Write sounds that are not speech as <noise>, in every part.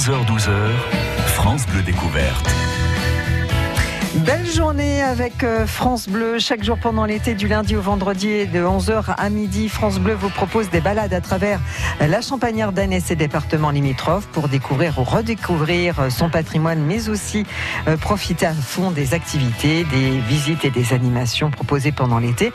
11h-12h, France Bleu Découverte. Belle journée avec euh, France Bleu. Chaque jour pendant l'été, du lundi au vendredi, de 11h à midi, France Bleu vous propose des balades à travers la Champagne d'Anne et ses départements limitrophes pour découvrir ou redécouvrir son patrimoine, mais aussi euh, profiter à fond des activités, des visites et des animations proposées pendant l'été.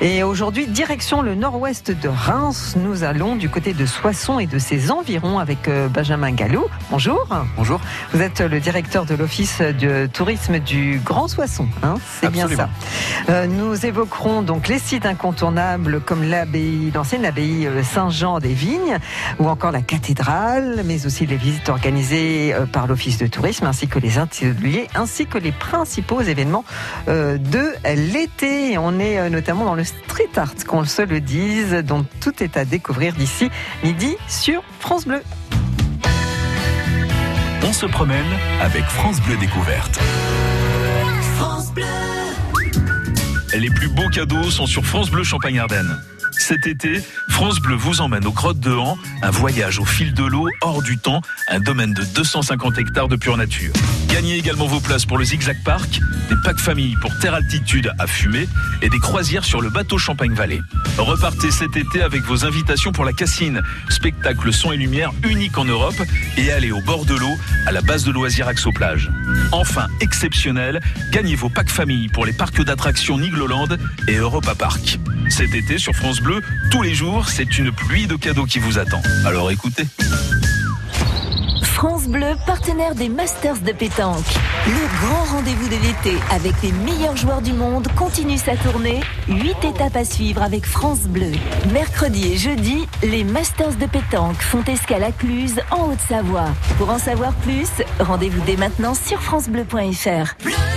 Et aujourd'hui, direction le nord-ouest de Reims. Nous allons du côté de Soissons et de ses environs avec euh, Benjamin Gallou. Bonjour. Bonjour. Vous êtes le directeur de l'Office de tourisme du Grand Soissons, hein, c'est bien ça. Euh, nous évoquerons donc les sites incontournables comme l'abbaye, l'ancienne abbaye euh, Saint-Jean des Vignes ou encore la cathédrale, mais aussi les visites organisées euh, par l'Office de tourisme ainsi que les ateliers ainsi que les principaux événements de l'été. On est notamment dans le street art, qu'on se le dise, dont tout est à découvrir d'ici midi sur France Bleu. On se promène avec France Bleu Découverte. Les plus beaux cadeaux sont sur France Bleu Champagne-Ardenne. Cet été, France Bleu vous emmène aux grottes de Han, un voyage au fil de l'eau, hors du temps, un domaine de 250 hectares de pure nature. Gagnez également vos places pour le Zigzag Park, des packs famille pour terre altitude à fumer et des croisières sur le bateau Champagne-Vallée. Repartez cet été avec vos invitations pour la Cassine, spectacle son et lumière unique en Europe, et allez au bord de l'eau, à la base de loisirs Axo-Plage. Enfin, exceptionnel, gagnez vos packs famille pour les parcs d'attractions Nigloland et Europa Park. Cet été sur France Bleu, tous les jours, c'est une pluie de cadeaux qui vous attend. Alors écoutez. France Bleu, partenaire des Masters de pétanque. Le grand rendez-vous de l'été avec les meilleurs joueurs du monde continue sa tournée. Huit étapes à suivre avec France Bleu. Mercredi et jeudi, les Masters de pétanque font escale à Cluse en Haute-Savoie. Pour en savoir plus, rendez-vous dès maintenant sur francebleu.fr.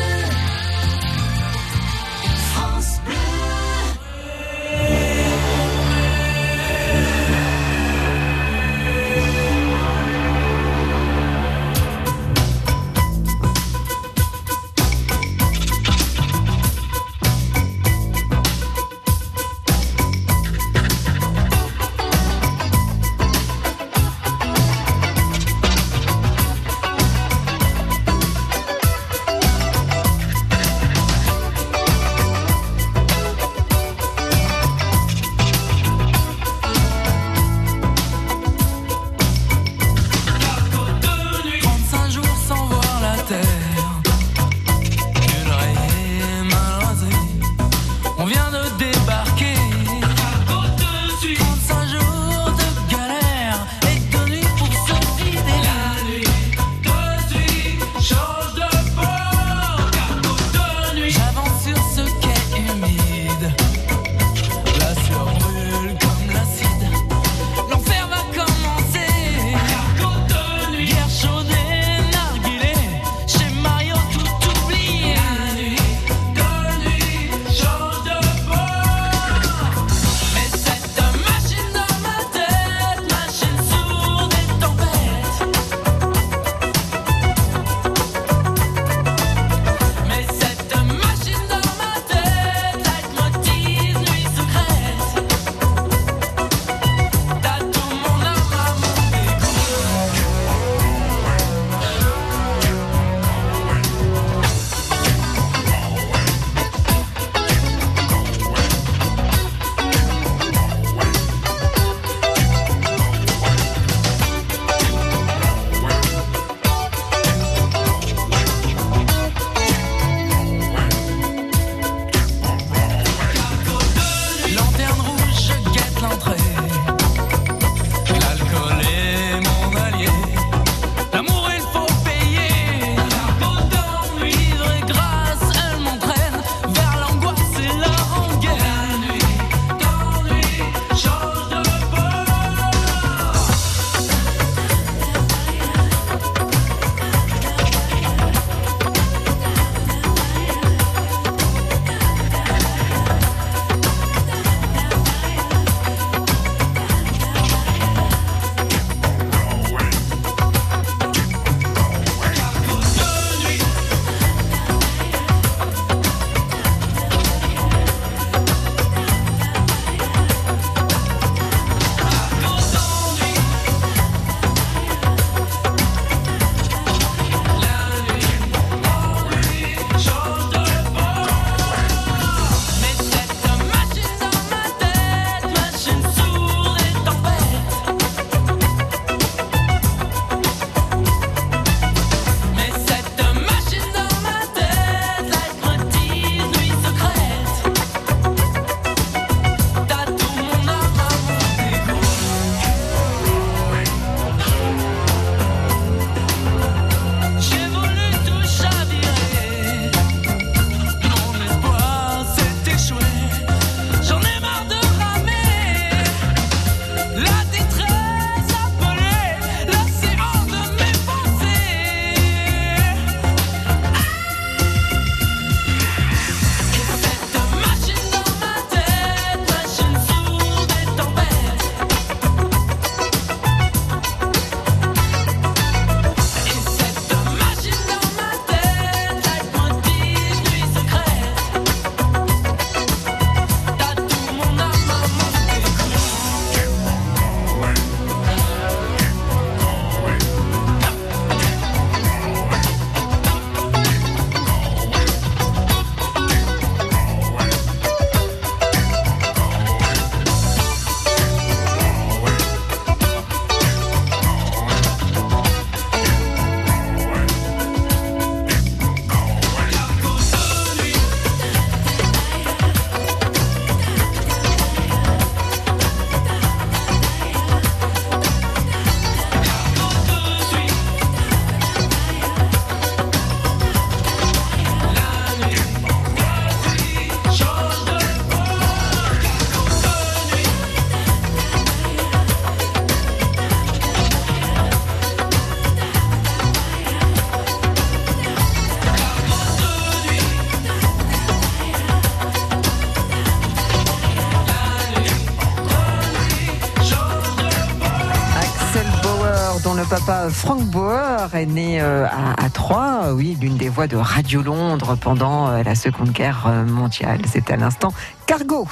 Est né euh, à, Troyes, oui, l'une des voix de Radio Londres pendant euh, la Seconde Guerre mondiale. C'est à l'instant Cargo.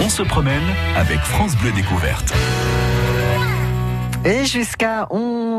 On se promène avec France Bleu Découverte. Et jusqu'à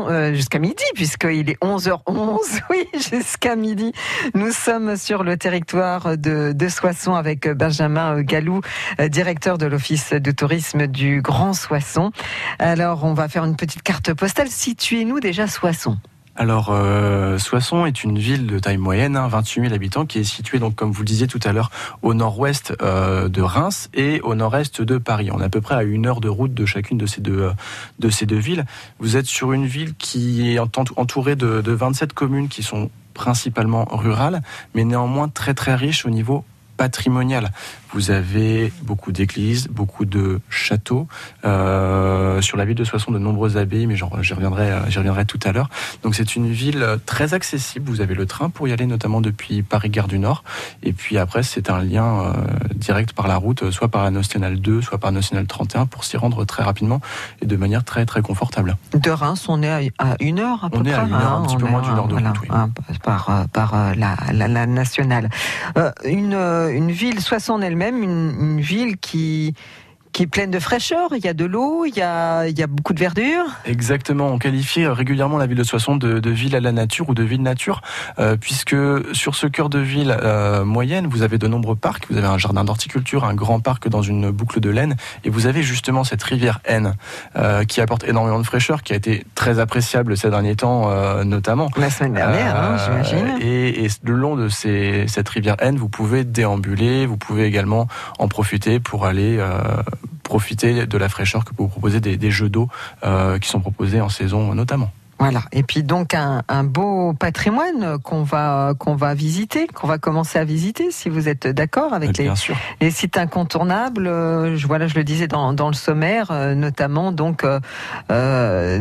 euh, jusqu'à midi, puisqu'il est 11h11, <laughs> oui, jusqu'à midi, nous sommes sur le territoire de, de Soissons avec Benjamin Gallou, euh, directeur de l'Office de tourisme du Grand Soissons. Alors, on va faire une petite carte postale. Situez-nous déjà Soissons. Alors, euh, Soissons est une ville de taille moyenne, 28 hein, 000 habitants, qui est située, donc, comme vous le disiez tout à l'heure, au nord-ouest euh, de Reims et au nord-est de Paris. On est à peu près à une heure de route de chacune de ces deux, euh, villes. Vous êtes sur une ville qui est entourée de, de 27 communes qui sont principalement rurales, mais néanmoins très très riches au niveau patrimonial. Vous avez beaucoup d'églises, beaucoup de châteaux. Euh, sur la ville de Soissons, de nombreuses abbayes, mais j'y reviendrai, euh, j'y reviendrai tout à l'heure. Donc c'est une ville euh, très accessible. Vous avez le train pour y aller, notamment depuis Paris-Gare du Nord. Et puis après, c'est un lien direct par la route, soit par la nationale 2, soit par la nationale 31, pour s'y rendre très rapidement et de manière très très confortable. De Reims, on est à une heure à peu on Est à une heure, un petit peu moins d'une heure de route, oui. Par, par la, la, la nationale. une, une ville, Soissons elle-même, une, ville qui, qui est pleine de fraîcheur, il y a de l'eau, il y a, il y a beaucoup de verdure. Exactement, on qualifie régulièrement la ville de Soissons de, ville à la nature ou de ville nature, euh, puisque sur ce cœur de ville euh, moyenne, vous avez de nombreux parcs, vous avez un jardin d'horticulture, un grand parc dans une boucle de laine, et vous avez justement cette rivière Aisne euh, qui apporte énormément de fraîcheur, qui a été très appréciable ces derniers temps notamment. La semaine dernière, hein, j'imagine. Et, et, le long de ces, cette rivière Aisne, vous pouvez déambuler, vous pouvez également en profiter pour aller profiter de la fraîcheur que vous proposer des, des jeux d'eau euh, qui sont proposés en saison notamment. Voilà. Et puis donc un, un beau patrimoine qu'on va qu'on va visiter, qu'on va commencer à visiter, si vous êtes d'accord avec les, les, sites incontournables. Euh, je voilà, je le disais dans, dans le sommaire, euh, notamment donc euh,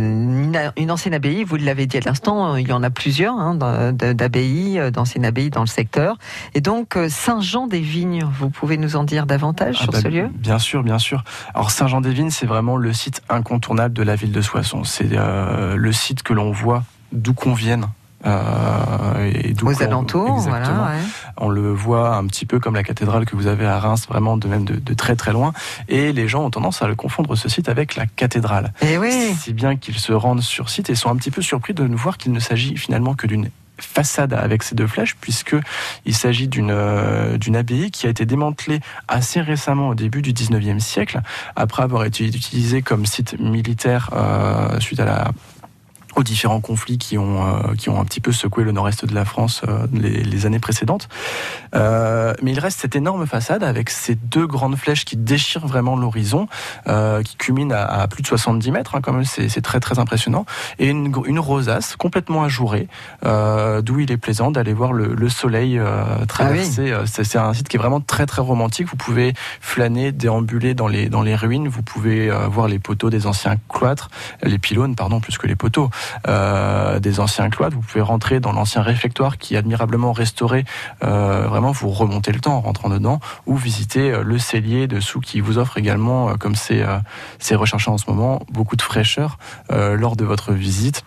une, ancienne abbaye. Vous l'avez dit à l'instant, il y en a plusieurs hein, d'abbayes, d'anciennes abbayes dans le secteur. Et donc Saint-Jean-des-Vignes, vous pouvez nous en dire davantage ah sur bah, ce lieu? Bien sûr, bien sûr. Alors Saint-Jean-des-Vignes, c'est vraiment le site incontournable de la ville de Soissons. C'est le site que l'on voit d'où qu'on vienne. Euh, et Aux alentours, voilà, On le voit un petit peu comme la cathédrale que vous avez à Reims, vraiment de même de, très très loin. Et les gens ont tendance à le confondre ce site avec la cathédrale. Et eh oui. Si bien qu'ils se rendent sur site et sont un petit peu surpris de voir qu'il ne s'agit finalement que d'une façade avec ces deux flèches, puisque il s'agit d'une euh, d'une abbaye qui a été démantelée assez récemment au début du 19e siècle, après avoir été utilisée comme site militaire euh, suite à la aux différents conflits qui ont euh, qui ont un petit peu secoué le nord-est de la France euh, les, les, années précédentes. Euh, mais il reste cette énorme façade avec ces deux grandes flèches qui déchirent vraiment l'horizon, euh, qui culminent à, à, plus de 70 mètres, hein, quand même, c'est très très impressionnant, et une, une rosace complètement ajourée, d'où il est plaisant d'aller voir le, le soleil traverser. Ah c'est un site qui est vraiment très très romantique. Vous pouvez flâner, déambuler dans les dans les ruines. Vous pouvez voir les poteaux des anciens cloîtres, les pylônes, pardon, plus que les poteaux. Euh, des anciens cloîtres. Vous pouvez rentrer dans l'ancien réfectoire qui est admirablement restauré. Euh, vraiment, vous remontez le temps en rentrant dedans ou visiter euh, le cellier dessous qui vous offre également, comme c'est recherché en ce moment, beaucoup de fraîcheur lors de votre visite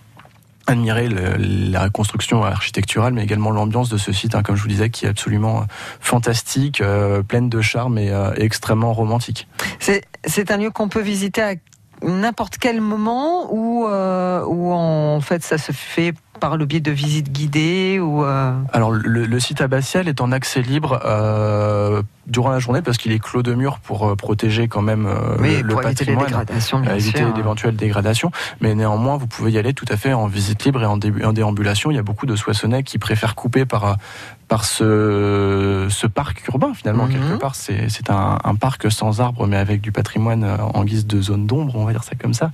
admirer la reconstruction architecturale, mais également l'ambiance de ce site, hein, comme je vous disais, qui est absolument fantastique, pleine de charme et, et extrêmement romantique. C'est un lieu qu'on peut visiter à n'importe quel moment où, euh, où en fait ça se fait par le biais de visites guidées ou euh Alors le, site abbatial est en accès libre euh, durant la journée parce qu'il est clos de murs pour protéger quand même oui, le, pour patrimoine, éviter éviter d'éventuelles dégradations. Mais néanmoins, vous pouvez y aller tout à fait en visite libre et en, en déambulation. Il y a beaucoup de Soissonnais qui préfèrent couper par par ce, ce parc urbain finalement mhm. quelque part c'est un, un, parc sans arbres mais avec du patrimoine euh, en guise de zone d'ombre on va dire ça comme ça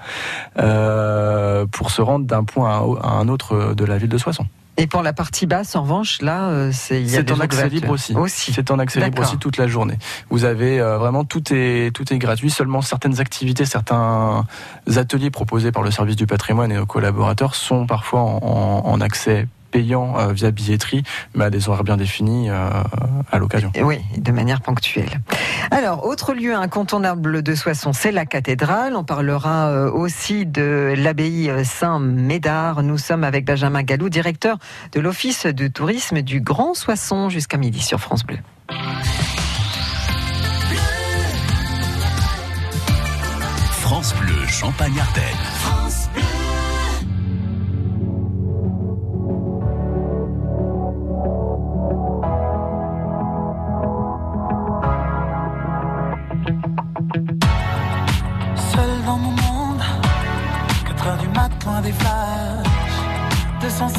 euh, pour se rendre d'un point à un autre de la ville de Soissons. Et pour la partie basse, en revanche, là, euh, c'est c'est en accès libre aussi. C'est en accès libre aussi toute la journée. Vous avez vraiment tout est tout est gratuit. Seulement certaines activités, certains ateliers proposés par le service du patrimoine et nos collaborateurs sont parfois en, en accès payant euh, via billetterie, mais à des horaires bien définis à l'occasion. Oui, de manière ponctuelle. Alors, autre lieu incontournable de Soissons, c'est la cathédrale. On parlera aussi de l'abbaye Saint-Médard. Nous sommes avec Benjamin Gallou, directeur de l'Office de tourisme du Grand Soissons, jusqu'à midi sur France Bleu. France Bleu, Champagne-Ardenne.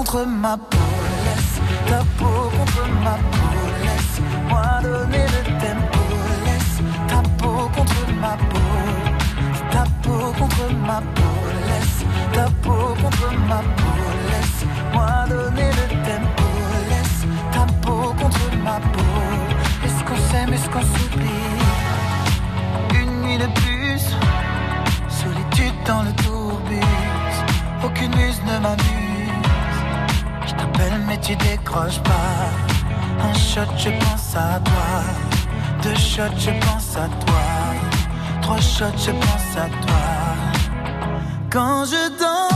contre ma peau, laisse ta peau contre ma peau, Un shot, je pense à toi. Deux shots, je pense à toi. Trois shots, je pense à toi. Quand je danse,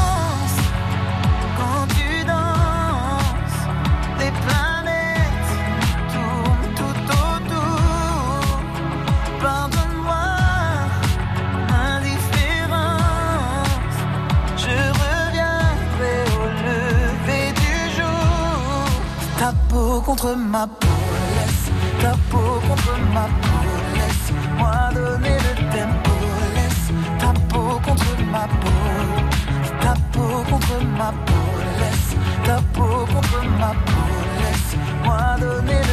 contre ma peau, laisse ta peau contre ma peau, laisse moi donner le tempo, laisse ta peau contre ma peau, ta peau contre ma peau, laisse ta peau contre ma peau, laisse moi donner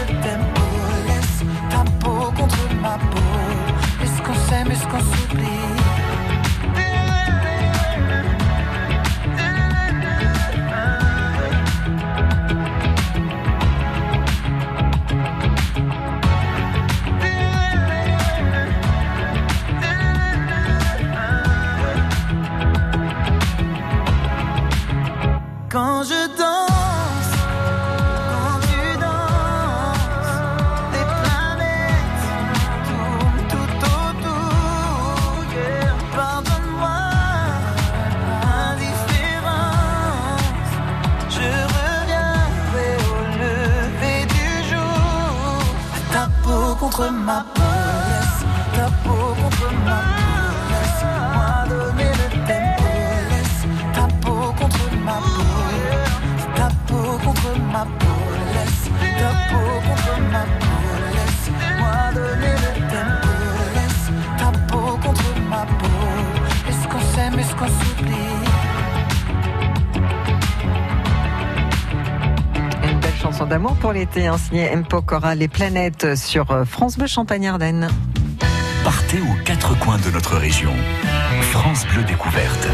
pour l'été, hein, signée M. Pokora, Les planètes sur euh, France Bleu Champagne-Ardenne. Partez aux quatre coins de notre région. France Bleu Découverte.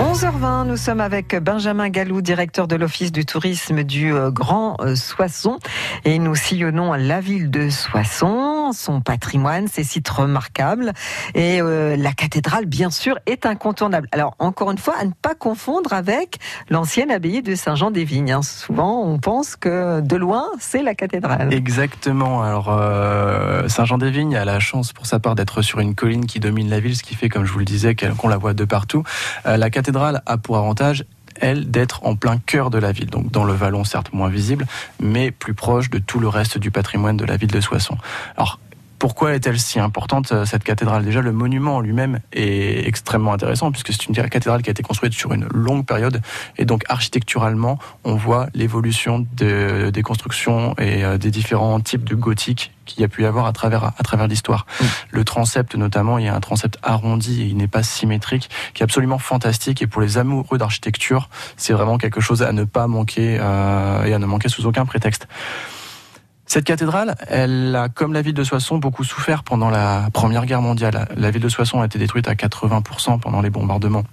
11h20, nous sommes avec Benjamin Gallou, directeur de l'Office du tourisme du euh, Grand euh, Soissons. Et nous sillonnons la ville de Soissons, son patrimoine, ses sites remarquables. Et euh, la cathédrale, bien sûr, est incontournable. Alors, encore une fois, à ne pas confondre avec l'ancienne abbaye de Saint-Jean-des-Vignes. hein. Souvent, on pense que de loin, c'est la cathédrale. Exactement. Alors, euh, Saint-Jean-des-Vignes a la chance pour sa part d'être sur une colline qui domine la ville, ce qui fait, comme je vous le disais, qu'on la voit de partout. Euh, la cathédrale a pour avantage elle, d'être en plein cœur de la ville, donc dans le vallon, certes moins visible, mais plus proche de tout le reste du patrimoine de la ville de Soissons. Alors, Pourquoi est-elle si importante euh, cette cathédrale? Déjà, le monument en lui-même est extrêmement intéressant puisque c'est une cathédrale qui a été construite sur une longue période et donc architecturalement, on voit l'évolution de- des constructions et euh, des différents types de gothique qu'il y a pu y avoir à travers à travers l'histoire. Le transept notamment, il y a un transept arrondi et il n'est pas symétrique, qui est absolument fantastique et pour les amoureux d'architecture, c'est vraiment quelque chose à ne pas manquer euh, et à ne manquer sous aucun prétexte. Cette cathédrale, elle a, comme la ville de Soissons, beaucoup souffert pendant la Première Guerre mondiale. La ville de Soissons a été détruite à 80% pendant les bombardements.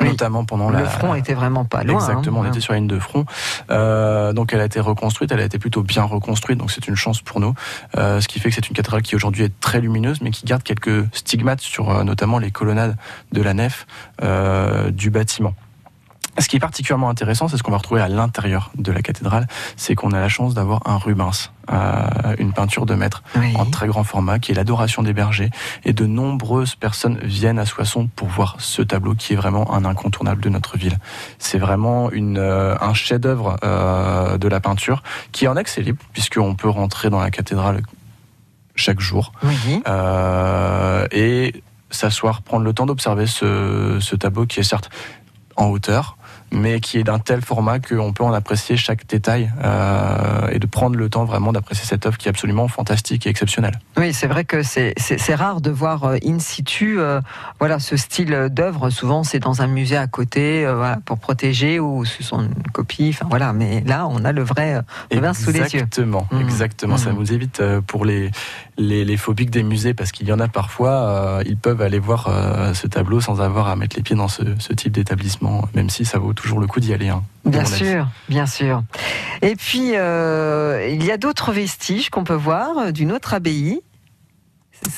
Oui. Notamment pendant Le la, front était vraiment pas loin. Exactement, hein. on était sur la ligne de front. Euh, donc elle a été reconstruite, elle a été plutôt bien reconstruite, donc c'est une chance pour nous. Euh, ce qui fait que c'est une cathédrale qui aujourd'hui est très lumineuse, mais qui garde quelques stigmates sur euh, notamment les colonnades de la nef euh, du bâtiment. Ce qui est particulièrement intéressant, c'est ce qu'on va retrouver à l'intérieur de la cathédrale, c'est qu'on a la chance d'avoir un Rubens, euh, une peinture de maître Oui. en très grand format, qui est l'adoration des bergers. Et de nombreuses personnes viennent à Soissons pour voir ce tableau qui est vraiment un incontournable de notre ville. C'est vraiment une, euh, un chef-d'œuvre euh, de la peinture qui est en accès libre, puisqu'on peut rentrer dans la cathédrale chaque jour Oui. euh, et s'asseoir, prendre le temps d'observer ce, ce tableau qui est certes en hauteur, mais qui est d'un tel format qu'on peut en apprécier chaque détail euh, et de prendre le temps vraiment d'apprécier cette œuvre qui est absolument fantastique et exceptionnelle. Oui, c'est vrai que c'est- rare de voir euh, in situ euh, voilà, ce style d'œuvre. Souvent, c'est dans un musée à côté euh, voilà, pour protéger ou ce sont une copie. Enfin, voilà. Mais là, on a le vrai sous les yeux. Exactement, Mmh. exactement. Ça Mmh. nous évite euh, pour les, les, les phobiques des musées, parce qu'il y en a parfois, euh, ils peuvent aller voir euh, ce tableau sans avoir à mettre les pieds dans ce, ce type d'établissement, même si ça vaut toujours le coup d'y aller. hein, Bien avis. sûr, bien sûr. Et puis, euh, il y a d'autres vestiges qu'on peut voir d'une autre abbaye,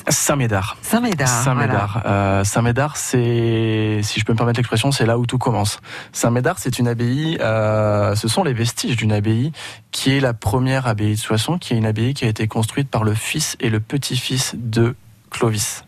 Saint-Médard. Saint-Médard. Saint-Médard. Euh, Saint-Médard, c'est, si je peux me permettre l'expression, c'est là où tout commence. Saint-Médard, c'est une abbaye, euh, ce sont les vestiges d'une abbaye qui est la première abbaye de Soissons, qui est une abbaye qui a été construite par le fils et le petit-fils de Clovis.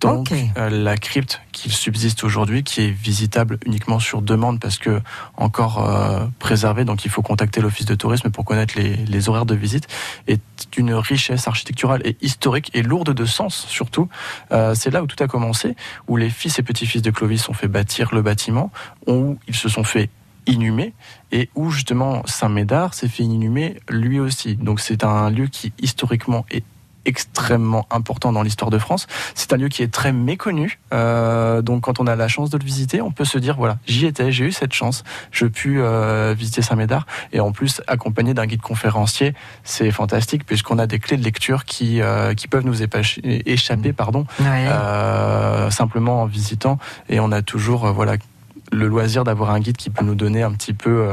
Donc, euh, la crypte qui subsiste aujourd'hui, qui est visitable uniquement sur demande parce que encore euh, préservée, donc il faut contacter l'office de tourisme pour connaître les, les horaires de visite, est d'une richesse architecturale et historique et lourde de sens surtout. Euh, c'est là où tout a commencé, où les fils et petits-fils de Clovis ont fait bâtir le bâtiment, où ils se sont fait inhumer et où justement Saint-Médard s'est fait inhumer lui aussi. Donc c'est un lieu qui historiquement est extrêmement important dans l'histoire de France. C'est un lieu qui est très méconnu. Euh, donc quand on a la chance de le visiter, on peut se dire voilà, j'y étais, j'ai eu cette chance, je pu euh, visiter Saint-Médard et en plus accompagné d'un guide conférencier, c'est fantastique puisqu'on a des clés de lecture qui euh, qui peuvent nous épacher- échapper pardon euh, simplement en visitant et on a toujours voilà le loisir d'avoir un guide qui peut nous donner un petit peu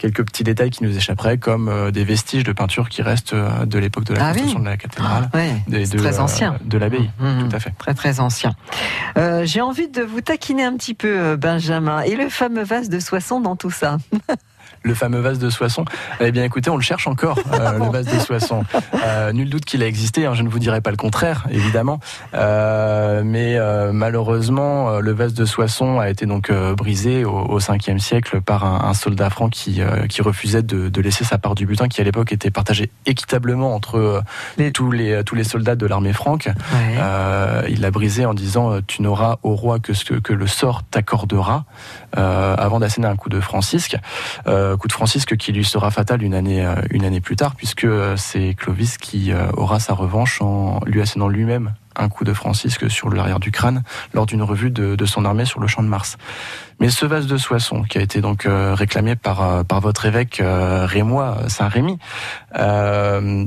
quelques petits détails qui nous échapperaient comme euh, des vestiges de peinture qui restent euh, de l'époque de la Ah oui. construction de la cathédrale Oui, des- de, très euh, ancien. de l'abbaye Mhm. tout à fait Très très ancien. Euh, J'ai envie de vous taquiner un petit peu, Benjamin. Et le fameux vase de Soissons dans tout ça <laughs> le fameux vase de Soissons. Eh bien, écoutez, on le cherche encore, euh, <laughs> le vase de Soissons. Euh, nul doute qu'il a existé, hein, je ne vous dirai pas le contraire, évidemment. Euh, mais malheureusement, le vase de Soissons a été donc brisé au, 5e siècle par un, un soldat franc qui, qui refusait de, de laisser sa part du butin, qui à l'époque était partagé équitablement entre Les- tous, les, tous les soldats de l'armée franque. Ouais. Il l'a brisé en disant tu n'auras au roi que ce que, que le sort t'accordera avant d'asséner un coup de Francisque euh, coup de Francisque qui lui sera fatal une année euh, plus tard puisque euh, c'est Clovis qui euh, aura sa revanche en lui assénant lui-même un coup de Francisque sur l'arrière du crâne lors d'une revue de, son armée sur le champ de Mars. Mais ce vase de Soissons, qui a été donc euh, réclamé par, euh, votre évêque euh, rémois Saint-Rémy, euh,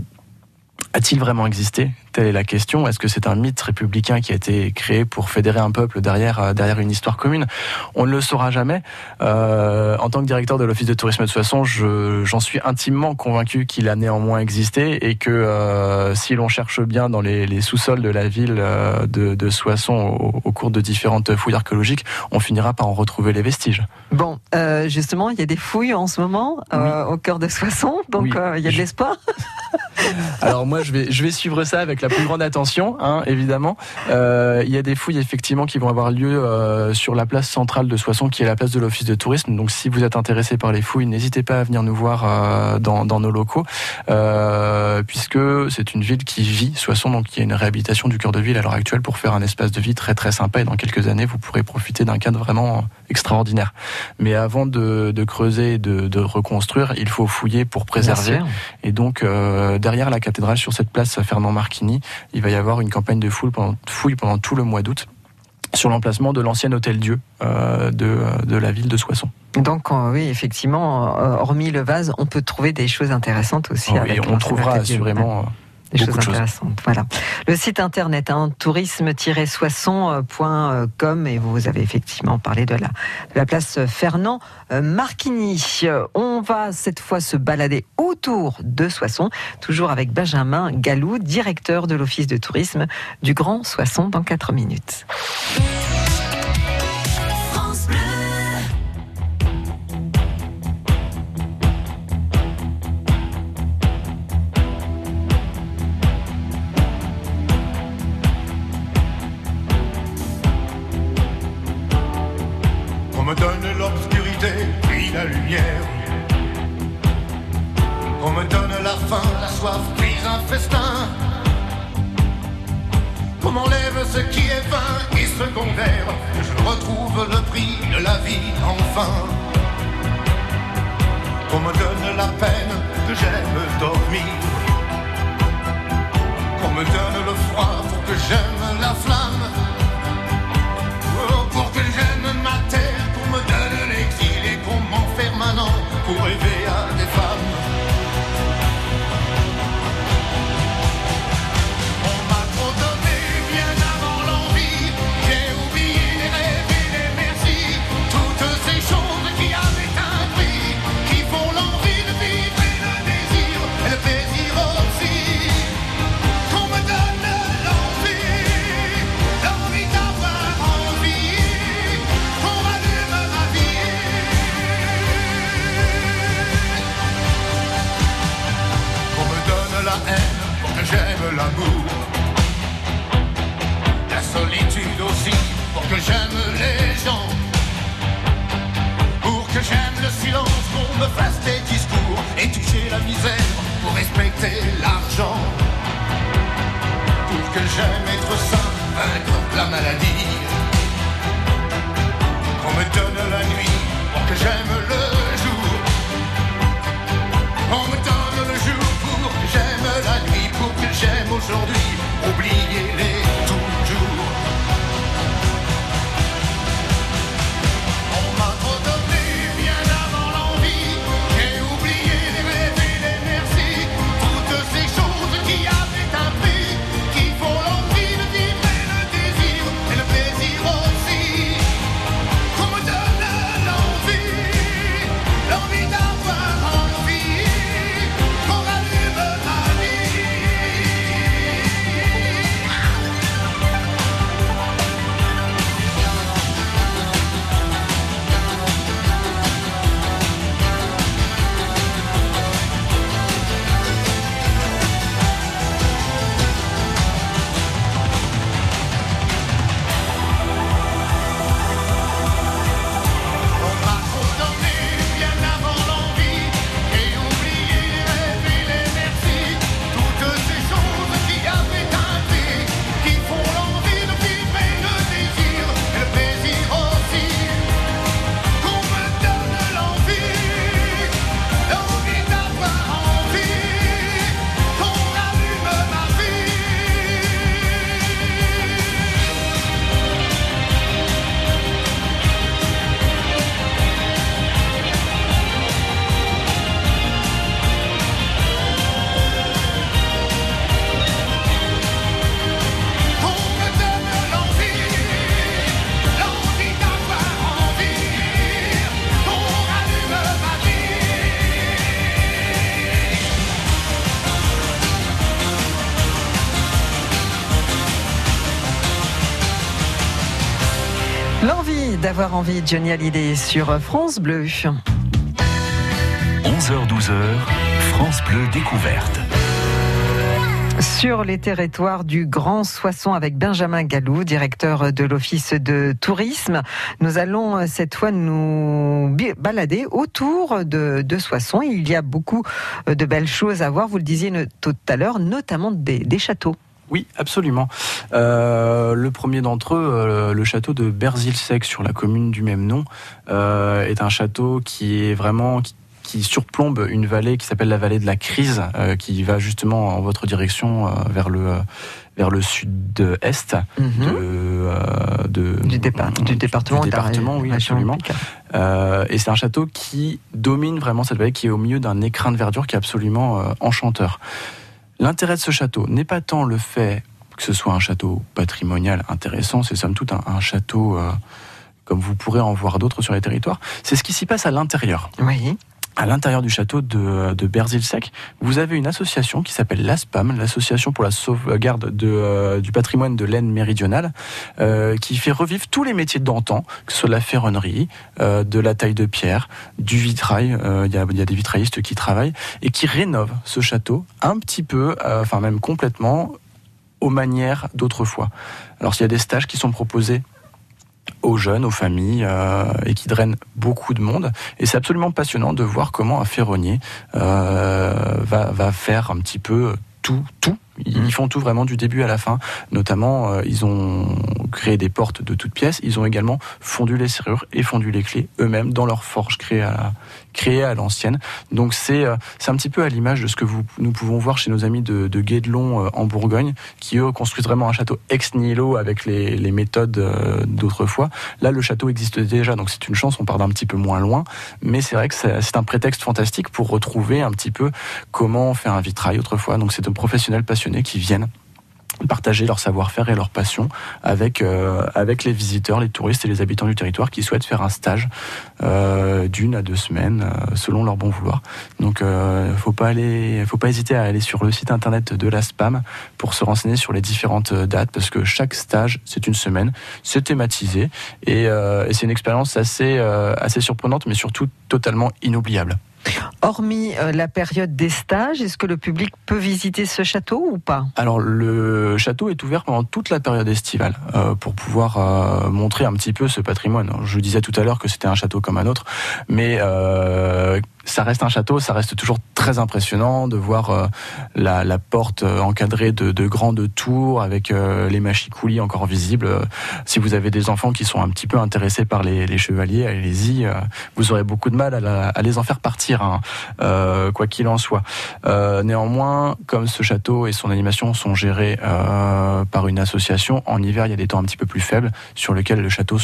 a-t-il vraiment existé? Telle est la question. Est-ce que c'est un mythe républicain qui a été créé pour fédérer un peuple derrière, euh, derrière une histoire commune? On ne le saura jamais. Euh, en tant que directeur de l'Office de tourisme de Soissons, je- j'en suis intimement convaincu qu'il a néanmoins existé et que euh, si l'on cherche bien dans les, les sous-sols de la ville de, de Soissons au, au cours de différentes fouilles archéologiques, on finira par en retrouver les vestiges. Bon, euh, justement, il y a des fouilles en ce moment au cœur de Soissons, donc Oui. il y a de l'espoir. <laughs> Alors moi, je vais, je vais suivre ça avec la plus grande attention, hein, évidemment. Euh, il y a des fouilles effectivement qui vont avoir lieu euh, sur la place centrale de Soissons, qui est la place de l'office de tourisme. Donc, si vous êtes intéressé par les fouilles, n'hésitez pas à venir nous voir euh, dans, dans, nos locaux, puisque c'est une ville qui vit Soissons. Donc, il y a une réhabilitation du cœur de ville à l'heure actuelle pour faire un espace de vie très très sympa. Et dans quelques années, vous pourrez profiter d'un cadre vraiment extraordinaire. Mais avant de, de creuser et de, de, reconstruire, il faut fouiller pour préserver. Et donc, derrière la cathédrale, sur cette place Fernand Marquini, il va y avoir une campagne de fouille pendant, fouille pendant tout le mois d'août sur l'emplacement de l'ancien hôtel Dieu euh, de, de, la ville de Soissons. Donc oui, effectivement, euh, hormis le vase, on peut trouver des choses intéressantes aussi. Oh, et on trouvera assurément. Des choses intéressantes. Voilà. Le site internet hein, tourisme-soissons.com et vous avez effectivement parlé de la, de la place Fernand Marquini. On va cette fois se balader autour de Soissons, toujours avec Benjamin Galou, directeur de l'office de tourisme du Grand Soissons dans 4 minutes. Envie, Johnny Hallyday sur France Bleu. 11h-12h, France Bleu découverte. sur les territoires du Grand Soissons avec Benjamin Gallou, directeur de l'Office de tourisme. Nous allons euh, cette fois nous balader autour de, de Soissons. Il y a beaucoup euh, de belles choses à voir, vous le disiez tout à l'heure, notamment des, des châteaux. Oui, absolument. Euh, le premier d'entre eux, euh, le château de Berzilsec sur la commune du même nom, euh, est un château qui est vraiment qui, qui surplombe une vallée qui s'appelle la vallée de la Crise, qui va justement en votre direction vers le vers le sud-est de, euh, de- Du, départ, du département. du département, oui, absolument. Euh, et c'est un château qui domine vraiment cette vallée, qui est au milieu d'un écrin de verdure qui est absolument euh, enchanteur. L'intérêt de ce château n'est pas tant le fait que ce soit un château patrimonial intéressant, c'est somme toute un, château euh, comme vous pourrez en voir d'autres sur les territoires, c'est ce qui s'y passe à l'intérieur. À l'intérieur du château de, de Berzilsec, vous avez une association qui s'appelle l'ASPAM, l'Association pour la sauvegarde de, euh, du patrimoine de l'Aisne méridionale, euh, qui fait revivre tous les métiers d'antan, que ce soit la ferronnerie, euh, de la taille de pierre, du vitrail, euh, il y, a, y a des vitraillistes qui travaillent, et qui rénovent ce château un petit peu, euh, enfin même complètement, aux manières d'autrefois. Alors s'il y a des stages qui sont proposés aux jeunes, aux familles, euh, et qui drainent beaucoup de monde. Et c'est absolument passionnant de voir comment un ferronnier euh, va, va faire un petit peu tout, tout. Ils Mhm. font tout vraiment du début à la fin. Notamment, euh, ils ont créé des portes de toutes pièces. Ils ont également fondu les serrures et fondu les clés eux-mêmes dans leur forge créée à la- créée à l'ancienne. Donc c'est euh, c'est un petit peu à l'image de ce que vous, nous pouvons voir chez nos amis de, de Guédelon euh, en Bourgogne, qui eux construisent vraiment un château ex nihilo avec les, les méthodes euh, d'autrefois. Là, le château existe déjà, donc c'est une chance, on part d'un petit peu moins loin. Mais c'est vrai que c'est un prétexte fantastique pour retrouver un petit peu comment faire un vitrail autrefois. Donc c'est de professionnels passionnés qui viennent partager leur savoir-faire et leur passion avec euh, avec les visiteurs, les touristes et les habitants du territoire qui souhaitent faire un stage euh, d'une à deux semaines euh, selon leur bon vouloir. Donc euh, faut pas faut pas hésiter à aller sur le site internet de la SPAM pour se renseigner sur les différentes dates parce que chaque stage c'est une semaine, c'est thématisé et, et c'est une expérience assez assez surprenante mais surtout totalement inoubliable. Hormis euh, la période des stages, est-ce que le public peut visiter ce château ou pas? Alors le château est ouvert pendant toute la période estivale euh, pour pouvoir euh, montrer un petit peu ce patrimoine. Je disais tout à l'heure que c'était un château comme un autre, mais ça reste un château, ça reste toujours très impressionnant de voir euh, la, la porte euh, encadrée de, de grandes tours avec euh, les machicoulis encore visibles. Euh, Si vous avez des enfants qui sont un petit peu intéressés par les, les chevaliers, allez-y. euh, vous aurez beaucoup de mal à, la- à les en faire partir, hein, euh, quoi qu'il en soit. Néanmoins, comme ce château et son animation sont gérés par une association, en hiver, il y a des temps un petit peu plus faibles sur lesquels le château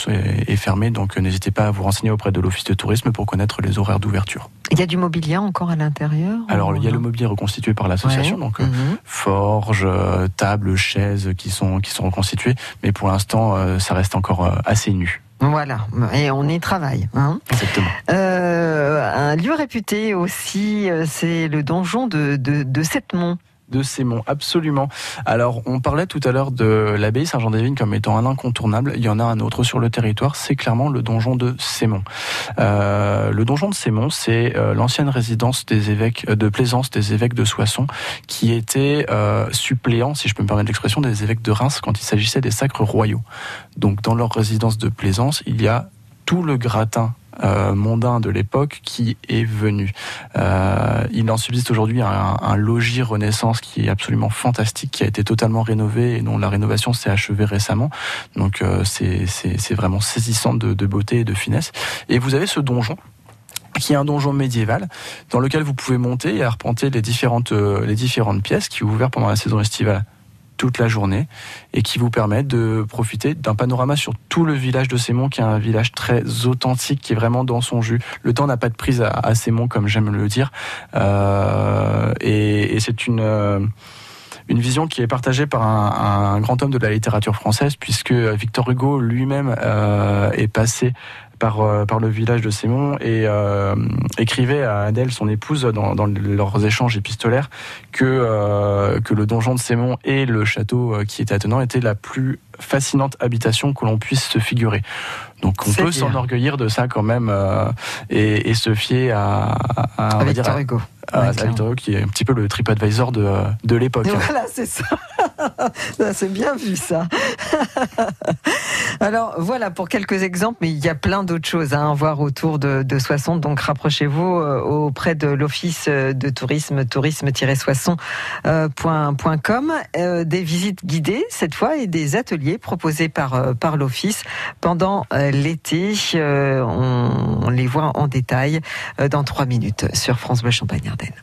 est fermé. Donc, n'hésitez pas à vous renseigner auprès de l'office de tourisme pour connaître les horaires d'ouverture. Il y a du mobilier encore à l'intérieur Alors, il y a le mobilier reconstitué par l'association, Ouais. donc Mhm. forges, euh, tables, chaises qui sont qui sont reconstituées, mais pour l'instant, euh, ça reste encore assez nu. Voilà, et on y travaille. Hein. Exactement. Euh, un lieu réputé aussi, c'est le donjon de, de, de Septemont. De Sémon, absolument. Alors, on parlait tout à l'heure de l'abbaye Saint-Jean-des-Vignes comme étant un incontournable. Il y en a un autre sur le territoire, c'est clairement le donjon de Sémon. Euh, le donjon de Sémon, c'est euh, l'ancienne résidence des évêques euh, de Plaisance des évêques de Soissons, qui était suppléant, si je peux me permettre l'expression, des évêques de Reims quand il s'agissait des sacres royaux. Donc, dans leur résidence de Plaisance, il y a tout le gratin euh, mondain de l'époque qui est venu. Euh, il en subsiste aujourd'hui un, logis Renaissance qui est absolument fantastique, qui a été totalement rénové et dont la rénovation s'est achevée récemment. Donc euh, c'est vraiment saisissant de, de beauté et de finesse. Et vous avez ce donjon qui est un donjon médiéval dans lequel vous pouvez monter et arpenter les différentes, euh, les différentes pièces qui est ouvert pendant la saison estivale toute la journée et qui vous permettent de profiter d'un panorama sur tout le village de Sémont qui est un village très authentique qui est vraiment dans son jus. Le temps n'a pas de prise à, à Sémont comme j'aime le dire Euh, et, c'est une euh, une vision qui est partagée par un, un grand homme de la littérature française puisque Victor Hugo lui-même euh, est passé par, euh, par le village de Sémon et euh, écrivait à Adèle, son épouse, dans, dans leurs échanges épistolaires, que, euh, que le donjon de Sémon et le château qui était attenant étaient la plus fascinante habitation que l'on puisse se figurer. Donc on peut s'enorgueillir de ça quand même euh, et, et se fier à, à, dire, Victor Hugo. à- Ouais. Victor Hugo, qui est un petit peu le TripAdvisor de, de l'époque. Voilà, c'est ça. <laughs> Ça, c'est bien vu ça. <laughs> Alors voilà pour quelques exemples, mais il y a plein d'autres choses à voir autour de, de Soissons. Donc rapprochez-vous euh, auprès de l'office de tourisme, tourisme-soissons.com. Euh, des visites guidées cette fois et des ateliers proposés par, par l'office pendant l'été. Euh, on, on les voit en détail euh, dans trois minutes sur France Bleu Champagne-Ardenne.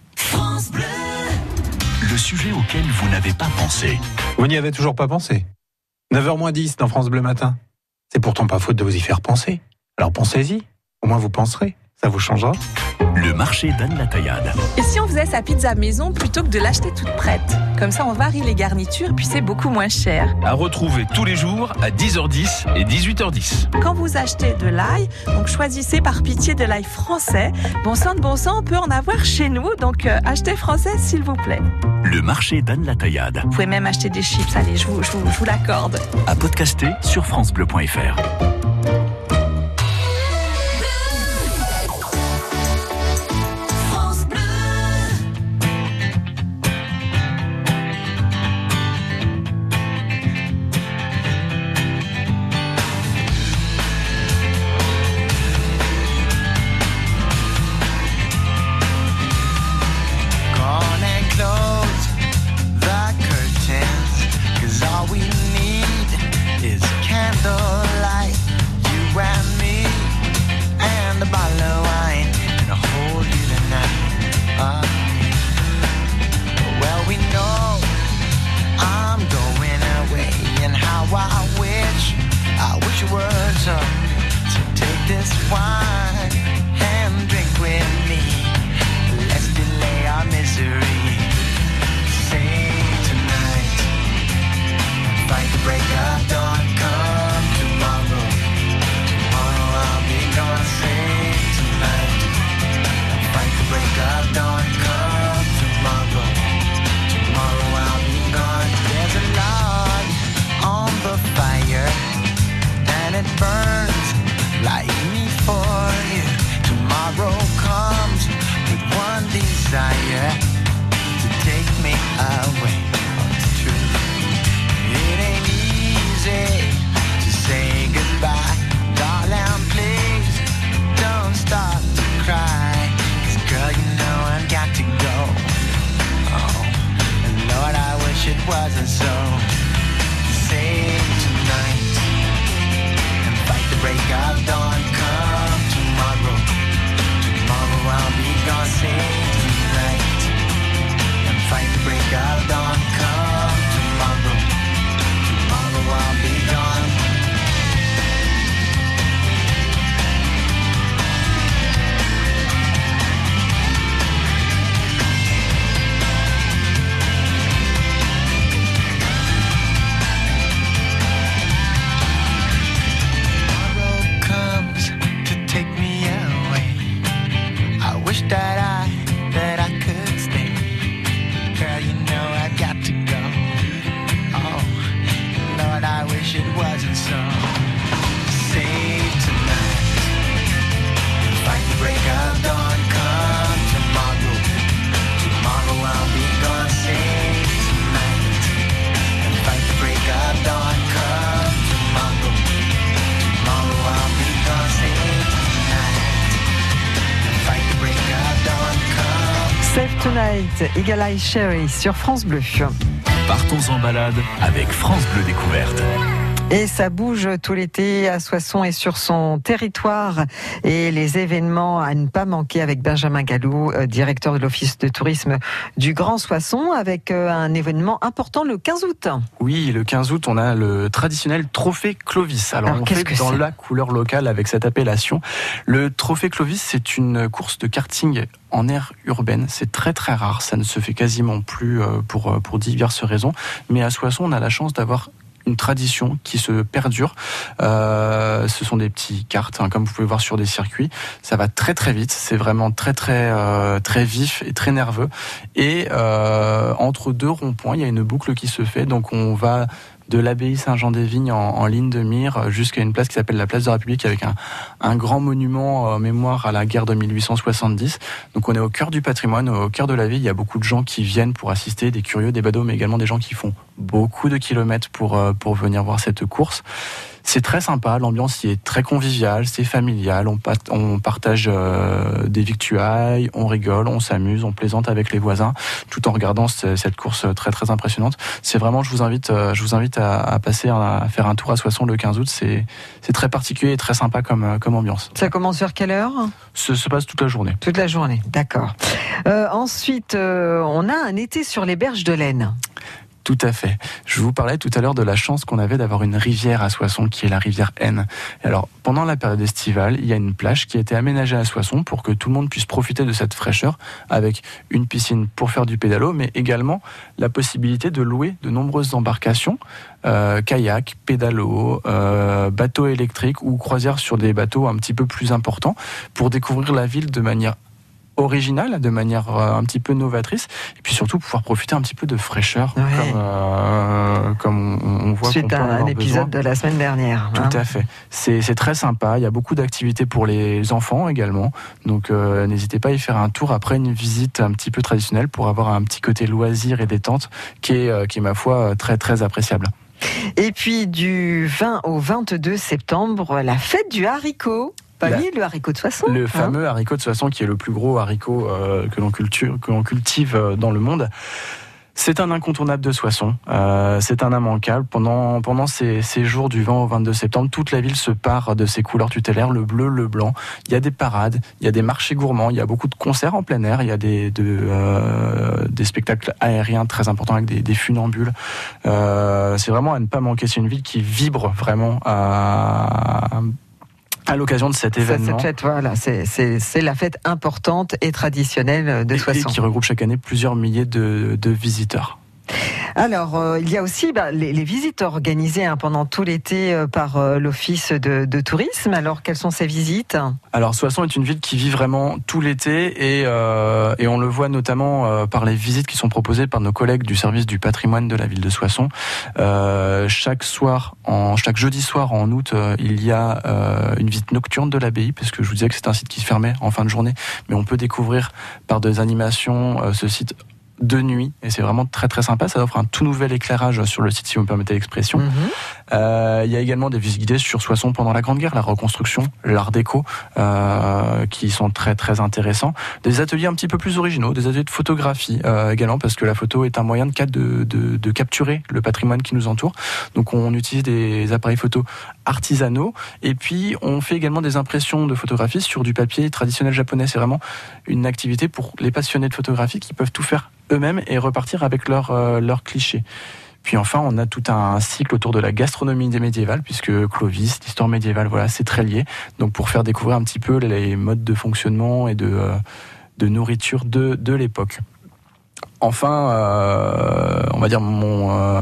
Le sujet auquel vous n'avez pas pensé. Vous n'y avez toujours pas pensé 9h moins 10 dans France Bleu Matin. C'est pourtant pas faute de vous y faire penser. Alors pensez-y. Au moins vous penserez. Ça vous changera. Le marché d'Anne la Taillade. Et si on faisait sa pizza maison plutôt que de l'acheter toute prête? Comme ça, on varie les garnitures, puis c'est beaucoup moins cher. À retrouver tous les jours à 10h10 et 18h10. Quand vous achetez de l'ail, donc choisissez par pitié de l'ail français. Bon sang de bon sang, on peut en avoir chez nous, donc euh, achetez français s'il vous plaît. Le marché d'Anne la Taillade. Vous pouvez même acheter des chips, allez, je vous, je vous, je vous l'accorde. À podcaster sur FranceBleu.fr. wine Eye Sherry sur France Bleu. Partons en balade avec France Bleu Découverte. Et ça bouge tout l'été à Soissons et sur son territoire. Et les événements à ne pas manquer avec Benjamin Gallou, euh, directeur de l'Office de tourisme du Grand Soissons, avec euh, un événement important le 15 août. Oui, le 15 août, on a le traditionnel trophée Clovis. Alors, Alors, on fait que dans la couleur locale avec cette appellation. Le trophée Clovis, c'est une course de karting en aire urbaine. C'est très très rare. Ça ne se fait quasiment plus pour, euh, pour diverses raisons. Mais à Soissons, on a la chance d'avoir une tradition qui se perdure. Euh, ce sont des petites cartes, hein, comme vous pouvez voir sur des circuits. Ça va très très vite. C'est vraiment très très euh, très vif et très nerveux. Et euh, entre deux ronds-points, il y a une boucle qui se fait. Donc on va de l'abbaye Saint-Jean-des-Vignes en, ligne de mire jusqu'à une place qui s'appelle la place de la République avec un, grand monument en mémoire à la guerre de 1870. Donc on est au cœur du patrimoine, au cœur de la ville. Il y a beaucoup de gens qui viennent pour assister, des curieux, des badauds, mais également des gens qui font beaucoup de kilomètres pour, euh, pour venir voir cette course. C'est très sympa, l'ambiance y est très conviviale, c'est familial, on, pat- on partage euh, des victuailles, on rigole, on s'amuse, on plaisante avec les voisins, tout en regardant ce- cette course très très impressionnante. C'est vraiment, je vous invite, euh, je vous invite à, à passer à, à faire un tour à Soissons le 15 août. C'est très particulier et très sympa comme euh, comme ambiance. Ça commence vers quelle heure? Ce se passe toute la journée. Toute la journée, d'accord. Euh, ensuite, euh, on a un été sur les berges de l'Aisne. Tout à fait. Je vous parlais tout à l'heure de la chance qu'on avait d'avoir une rivière à Soissons, qui est la rivière Aisne. Alors, pendant la période estivale, il y a une plage qui a été aménagée à Soissons pour que tout le monde puisse profiter de cette fraîcheur, avec une piscine pour faire du pédalo, mais également la possibilité de louer de nombreuses embarcations, euh, kayak, pédalo, euh, bateaux électriques ou croisières sur des bateaux un petit peu plus importants, pour découvrir la ville de manière originale, de manière euh, un petit peu novatrice, et puis surtout pouvoir profiter un petit peu de fraîcheur, Ouais. comme, euh, comme on, on voit à un épisode besoin. de la semaine dernière. hein. Tout à fait. C'est c'est très sympa. Il y a beaucoup d'activités pour les enfants également. Donc euh, n'hésitez pas à y faire un tour après une visite un petit peu traditionnelle pour avoir un petit côté loisir et détente qui est, euh, qui est ma foi très très appréciable. Et puis du 20 au 22 septembre, la fête du haricot. Pas La- le haricot de Soissons. Le hein. fameux haricot de Soissons qui est le plus gros haricot euh, que l'on cultive euh, dans le monde. C'est un incontournable de Soissons. Euh, c'est un immanquable. Pendant, pendant ces, ces jours du 20 au 22 septembre, toute la ville se part de ses couleurs tutélaires, le bleu, le blanc. Il y a des parades, il y a des marchés gourmands, il y a beaucoup de concerts en plein air, il y a des, de, euh, des spectacles aériens très importants avec des, des funambules. Euh, c'est vraiment à ne pas manquer. C'est une ville qui vibre vraiment à, à l'occasion de cet événement. Cette fête, voilà, c'est- la fête importante et traditionnelle de et, et Soissons. qui regroupe chaque année plusieurs milliers de, de visiteurs. Alors, euh, il y a aussi bah, les, visites organisées hein, pendant tout l'été euh, par euh, l'Office de, tourisme. Alors, quelles sont ces visites? Alors Soissons est une ville qui vit vraiment tout l'été et, on le voit notamment par les visites qui sont proposées par nos collègues du service du patrimoine de la ville de Soissons. Chaque soir, chaque jeudi soir en août, il y a une visite nocturne de l'abbaye parce que je vous disais que c'est un site qui se fermait en fin de journée, mais on peut découvrir par des animations ce site de nuit et c'est vraiment très très sympa. Ça offre un tout nouvel éclairage sur le site si vous me permettez l'expression. Mhm. Euh, il y a également des visites guidées sur Soissons pendant la Grande Guerre, la reconstruction, l'art déco, euh, qui sont très très intéressants. Des ateliers un petit peu plus originaux, des ateliers de photographie euh, également, parce que la photo est un moyen de, de, de, de capturer le patrimoine qui nous entoure. Donc on utilise des appareils photo artisanaux, et puis on fait également des impressions de photographie sur du papier traditionnel japonais. C'est vraiment une activité pour les passionnés de photographie qui peuvent tout faire eux-mêmes et repartir avec leurs euh, leurs clichés. Puis enfin, on a tout un cycle autour de la gastronomie des médiévales, puisque Clovis, l'histoire médiévale, voilà, c'est très lié. Donc pour faire découvrir un petit peu les modes de fonctionnement et de, euh, de nourriture de, de l'époque. Enfin, euh, on va dire mon... euh,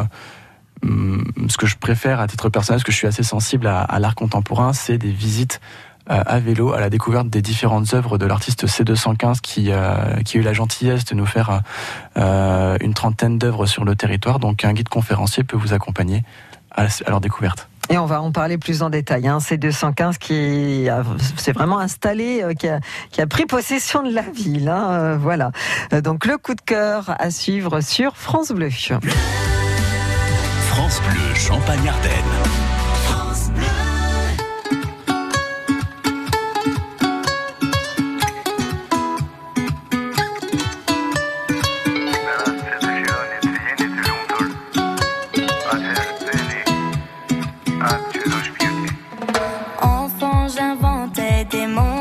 hum, ce que je préfère à titre personnel, parce que je suis assez sensible à, l'art contemporain, c'est des visites à vélo à la découverte des différentes œuvres de l'artiste C215 qui, euh, qui a eu la gentillesse de nous faire euh, une trentaine d'œuvres sur le territoire. Donc un guide conférencier peut vous accompagner à, leur découverte. Et on va en parler plus en détail. Hein. C'est 215 qui s'est vraiment installé, euh, qui, a, qui a pris possession de la ville. hein, euh, voilà. Donc le coup de cœur à suivre sur France Bleu. France Bleu Champagne-Ardenne. J'inventais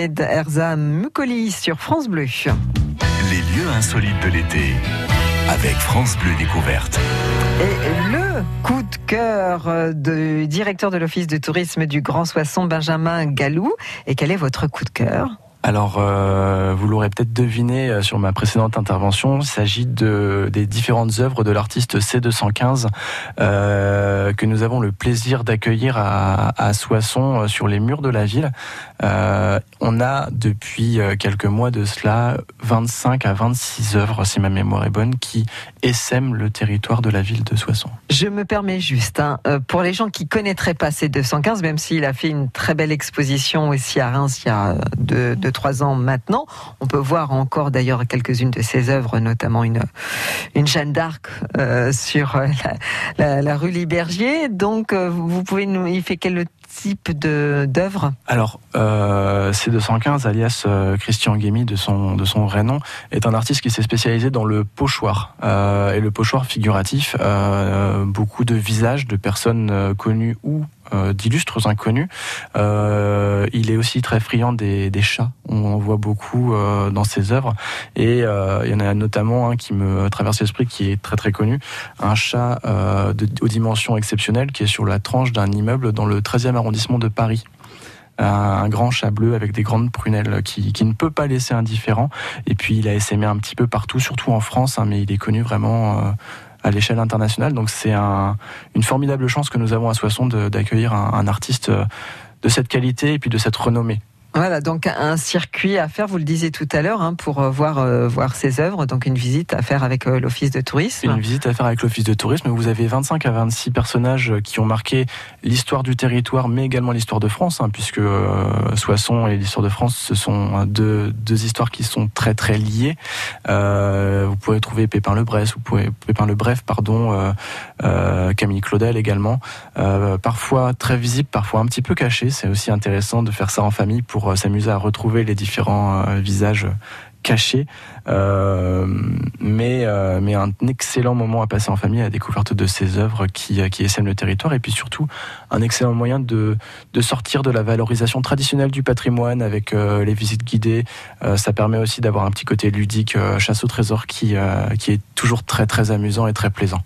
Kids United, Erza Mukoli sur France Bleu. Les lieux insolites de l'été. Avec France Bleu Découverte. Et le coup de cœur du directeur de l'Office de tourisme du Grand Soissons, Benjamin Galou. Et quel est votre coup de cœur? Alors, euh, vous l'aurez peut-être deviné euh, sur ma précédente intervention, il s'agit de, des différentes œuvres de l'artiste C215 euh, que nous avons le plaisir d'accueillir à, à Soissons euh, sur les murs de la ville. Euh, on a depuis euh, quelques mois de cela 25 à 26 œuvres, si ma mémoire est bonne, qui essaiment le territoire de la ville de Soissons. Je me permets juste, hein, euh, pour les gens qui connaîtraient pas ces 215, même s'il a fait une très belle exposition aussi à Reims il y a 2-3 ans maintenant, on peut voir encore d'ailleurs quelques-unes de ses œuvres, notamment une, une Jeanne d'Arc sur la, rue Libergier. Donc vous pouvez nous... Il fait quel type d'œuvre Alors, euh, C215, alias euh, Christian Guémy de son, de son vrai nom, est un artiste qui s'est spécialisé dans le pochoir. Euh, et le pochoir figuratif, euh, beaucoup de visages de personnes connues ou d'illustres inconnus. Euh, il est aussi très friand des, chats. On en voit beaucoup euh, dans ses œuvres. Et euh, il y en a notamment un qui me traverse l'esprit, qui est très très connu. Un chat euh, aux dimensions exceptionnelles qui est sur la tranche d'un immeuble dans le 13e arrondissement de Paris un, grand chat bleu avec des grandes prunelles qui, qui ne peut pas laisser indifférent. Et puis il a essaimé un petit peu partout, surtout en France, hein, mais il est connu vraiment euh, à l'échelle internationale. Donc c'est un, une formidable chance que nous avons à Soissons d'accueillir un, un artiste euh, de cette qualité et puis de cette renommée. Voilà, donc un circuit à faire, vous le disiez tout à l'heure, hein, pour euh, voir, euh, voir ses œuvres, donc une visite à faire avec euh, l'Office de tourisme. Une visite à faire avec l'Office de tourisme. Vous avez 25 à 26 personnages qui ont marqué l'histoire du territoire, mais également l'histoire de France, hein, puisque euh, Soissons et l'histoire de France, ce sont deux, deux histoires qui sont très très liées. Vous pouvez trouver Pépin le Bref, vous pouvez Pépin le Bref, pardon, Camille Claudel également. Parfois très visible, parfois un petit peu caché. C'est aussi intéressant de faire ça en famille pour euh, s'amuser à retrouver les différents euh, visages cachés. Euh, mais, euh, mais un excellent moment à passer en famille à la découverte de ces œuvres qui, qui essaiment le territoire et puis surtout un excellent moyen de, de sortir de la valorisation traditionnelle du patrimoine avec les visites guidées. Ça permet aussi d'avoir un petit côté ludique, chasse au trésor qui, qui est toujours très très amusant et très plaisant.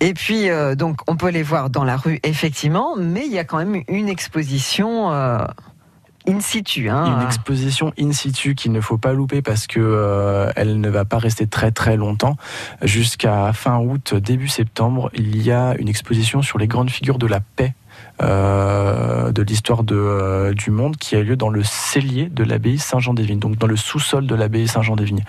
Et puis, donc, on peut les voir dans la rue, effectivement, mais il y a quand même une exposition in situ. Hein, Une exposition in situ qu'il ne faut pas louper parce que euh, elle ne va pas rester très très longtemps. Jusqu'à fin août, début septembre, il y a une exposition sur les grandes figures de la paix. euh, de l'histoire de, euh, du monde qui a lieu dans le cellier de l'abbaye Saint-Jean-des-Vignes, donc dans le sous-sol de l'abbaye Saint-Jean-des-Vignes.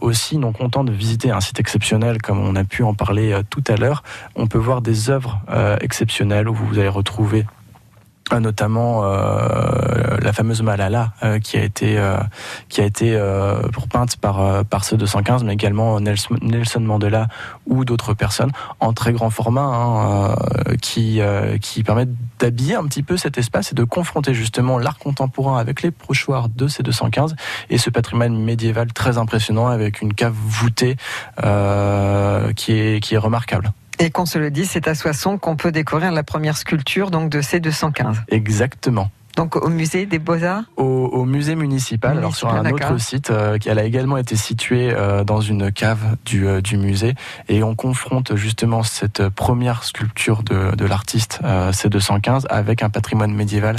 Aussi, non content de visiter un site exceptionnel, comme on a pu en parler tout à l'heure, on peut voir des œuvres exceptionnelles où vous allez retrouver notamment euh, la fameuse Malala euh, qui a été euh, qui a été euh, peinte par euh, par ce 215 mais également Nelson, Mandela ou d'autres personnes en très grand format hein, euh, qui qui permettent d'habiller un petit peu cet espace et de confronter justement l'art contemporain avec les pochoirs de ces 215 et ce patrimoine médiéval très impressionnant avec une cave voûtée qui est qui est remarquable. Et qu'on se le dise, c'est à Soissons qu'on peut découvrir la première sculpture donc de C215. Exactement. Donc au musée des Beaux-Arts? Au musée municipal, alors sur un autre site. euh, elle a également été située euh, dans une cave du, euh, du musée. Et on confronte justement cette première sculpture de, de l'artiste euh, C215 avec un patrimoine médiéval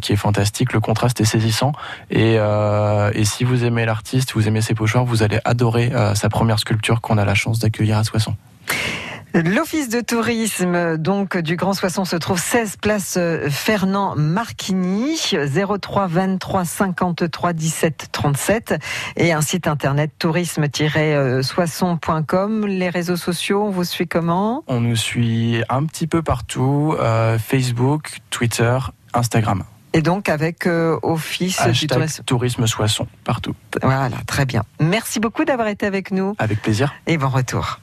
qui est fantastique. Le contraste est saisissant. Et, et si vous aimez l'artiste, vous aimez ses pochoirs, vous allez adorer sa première sculpture qu'on a la chance d'accueillir à Soissons. L'office de tourisme donc du Grand Soissons se trouve 16 place euh, Fernand Marquigny 03 23 53 17 37 et un site internet tourisme-soissons.com les réseaux sociaux on vous suit comment? On nous suit un petit peu partout, euh, Facebook, Twitter, Instagram. et donc avec euh, office du tourisme tourisme Soissons, partout. voilà très bien merci beaucoup d'avoir été avec nous Avec plaisir. et bon retour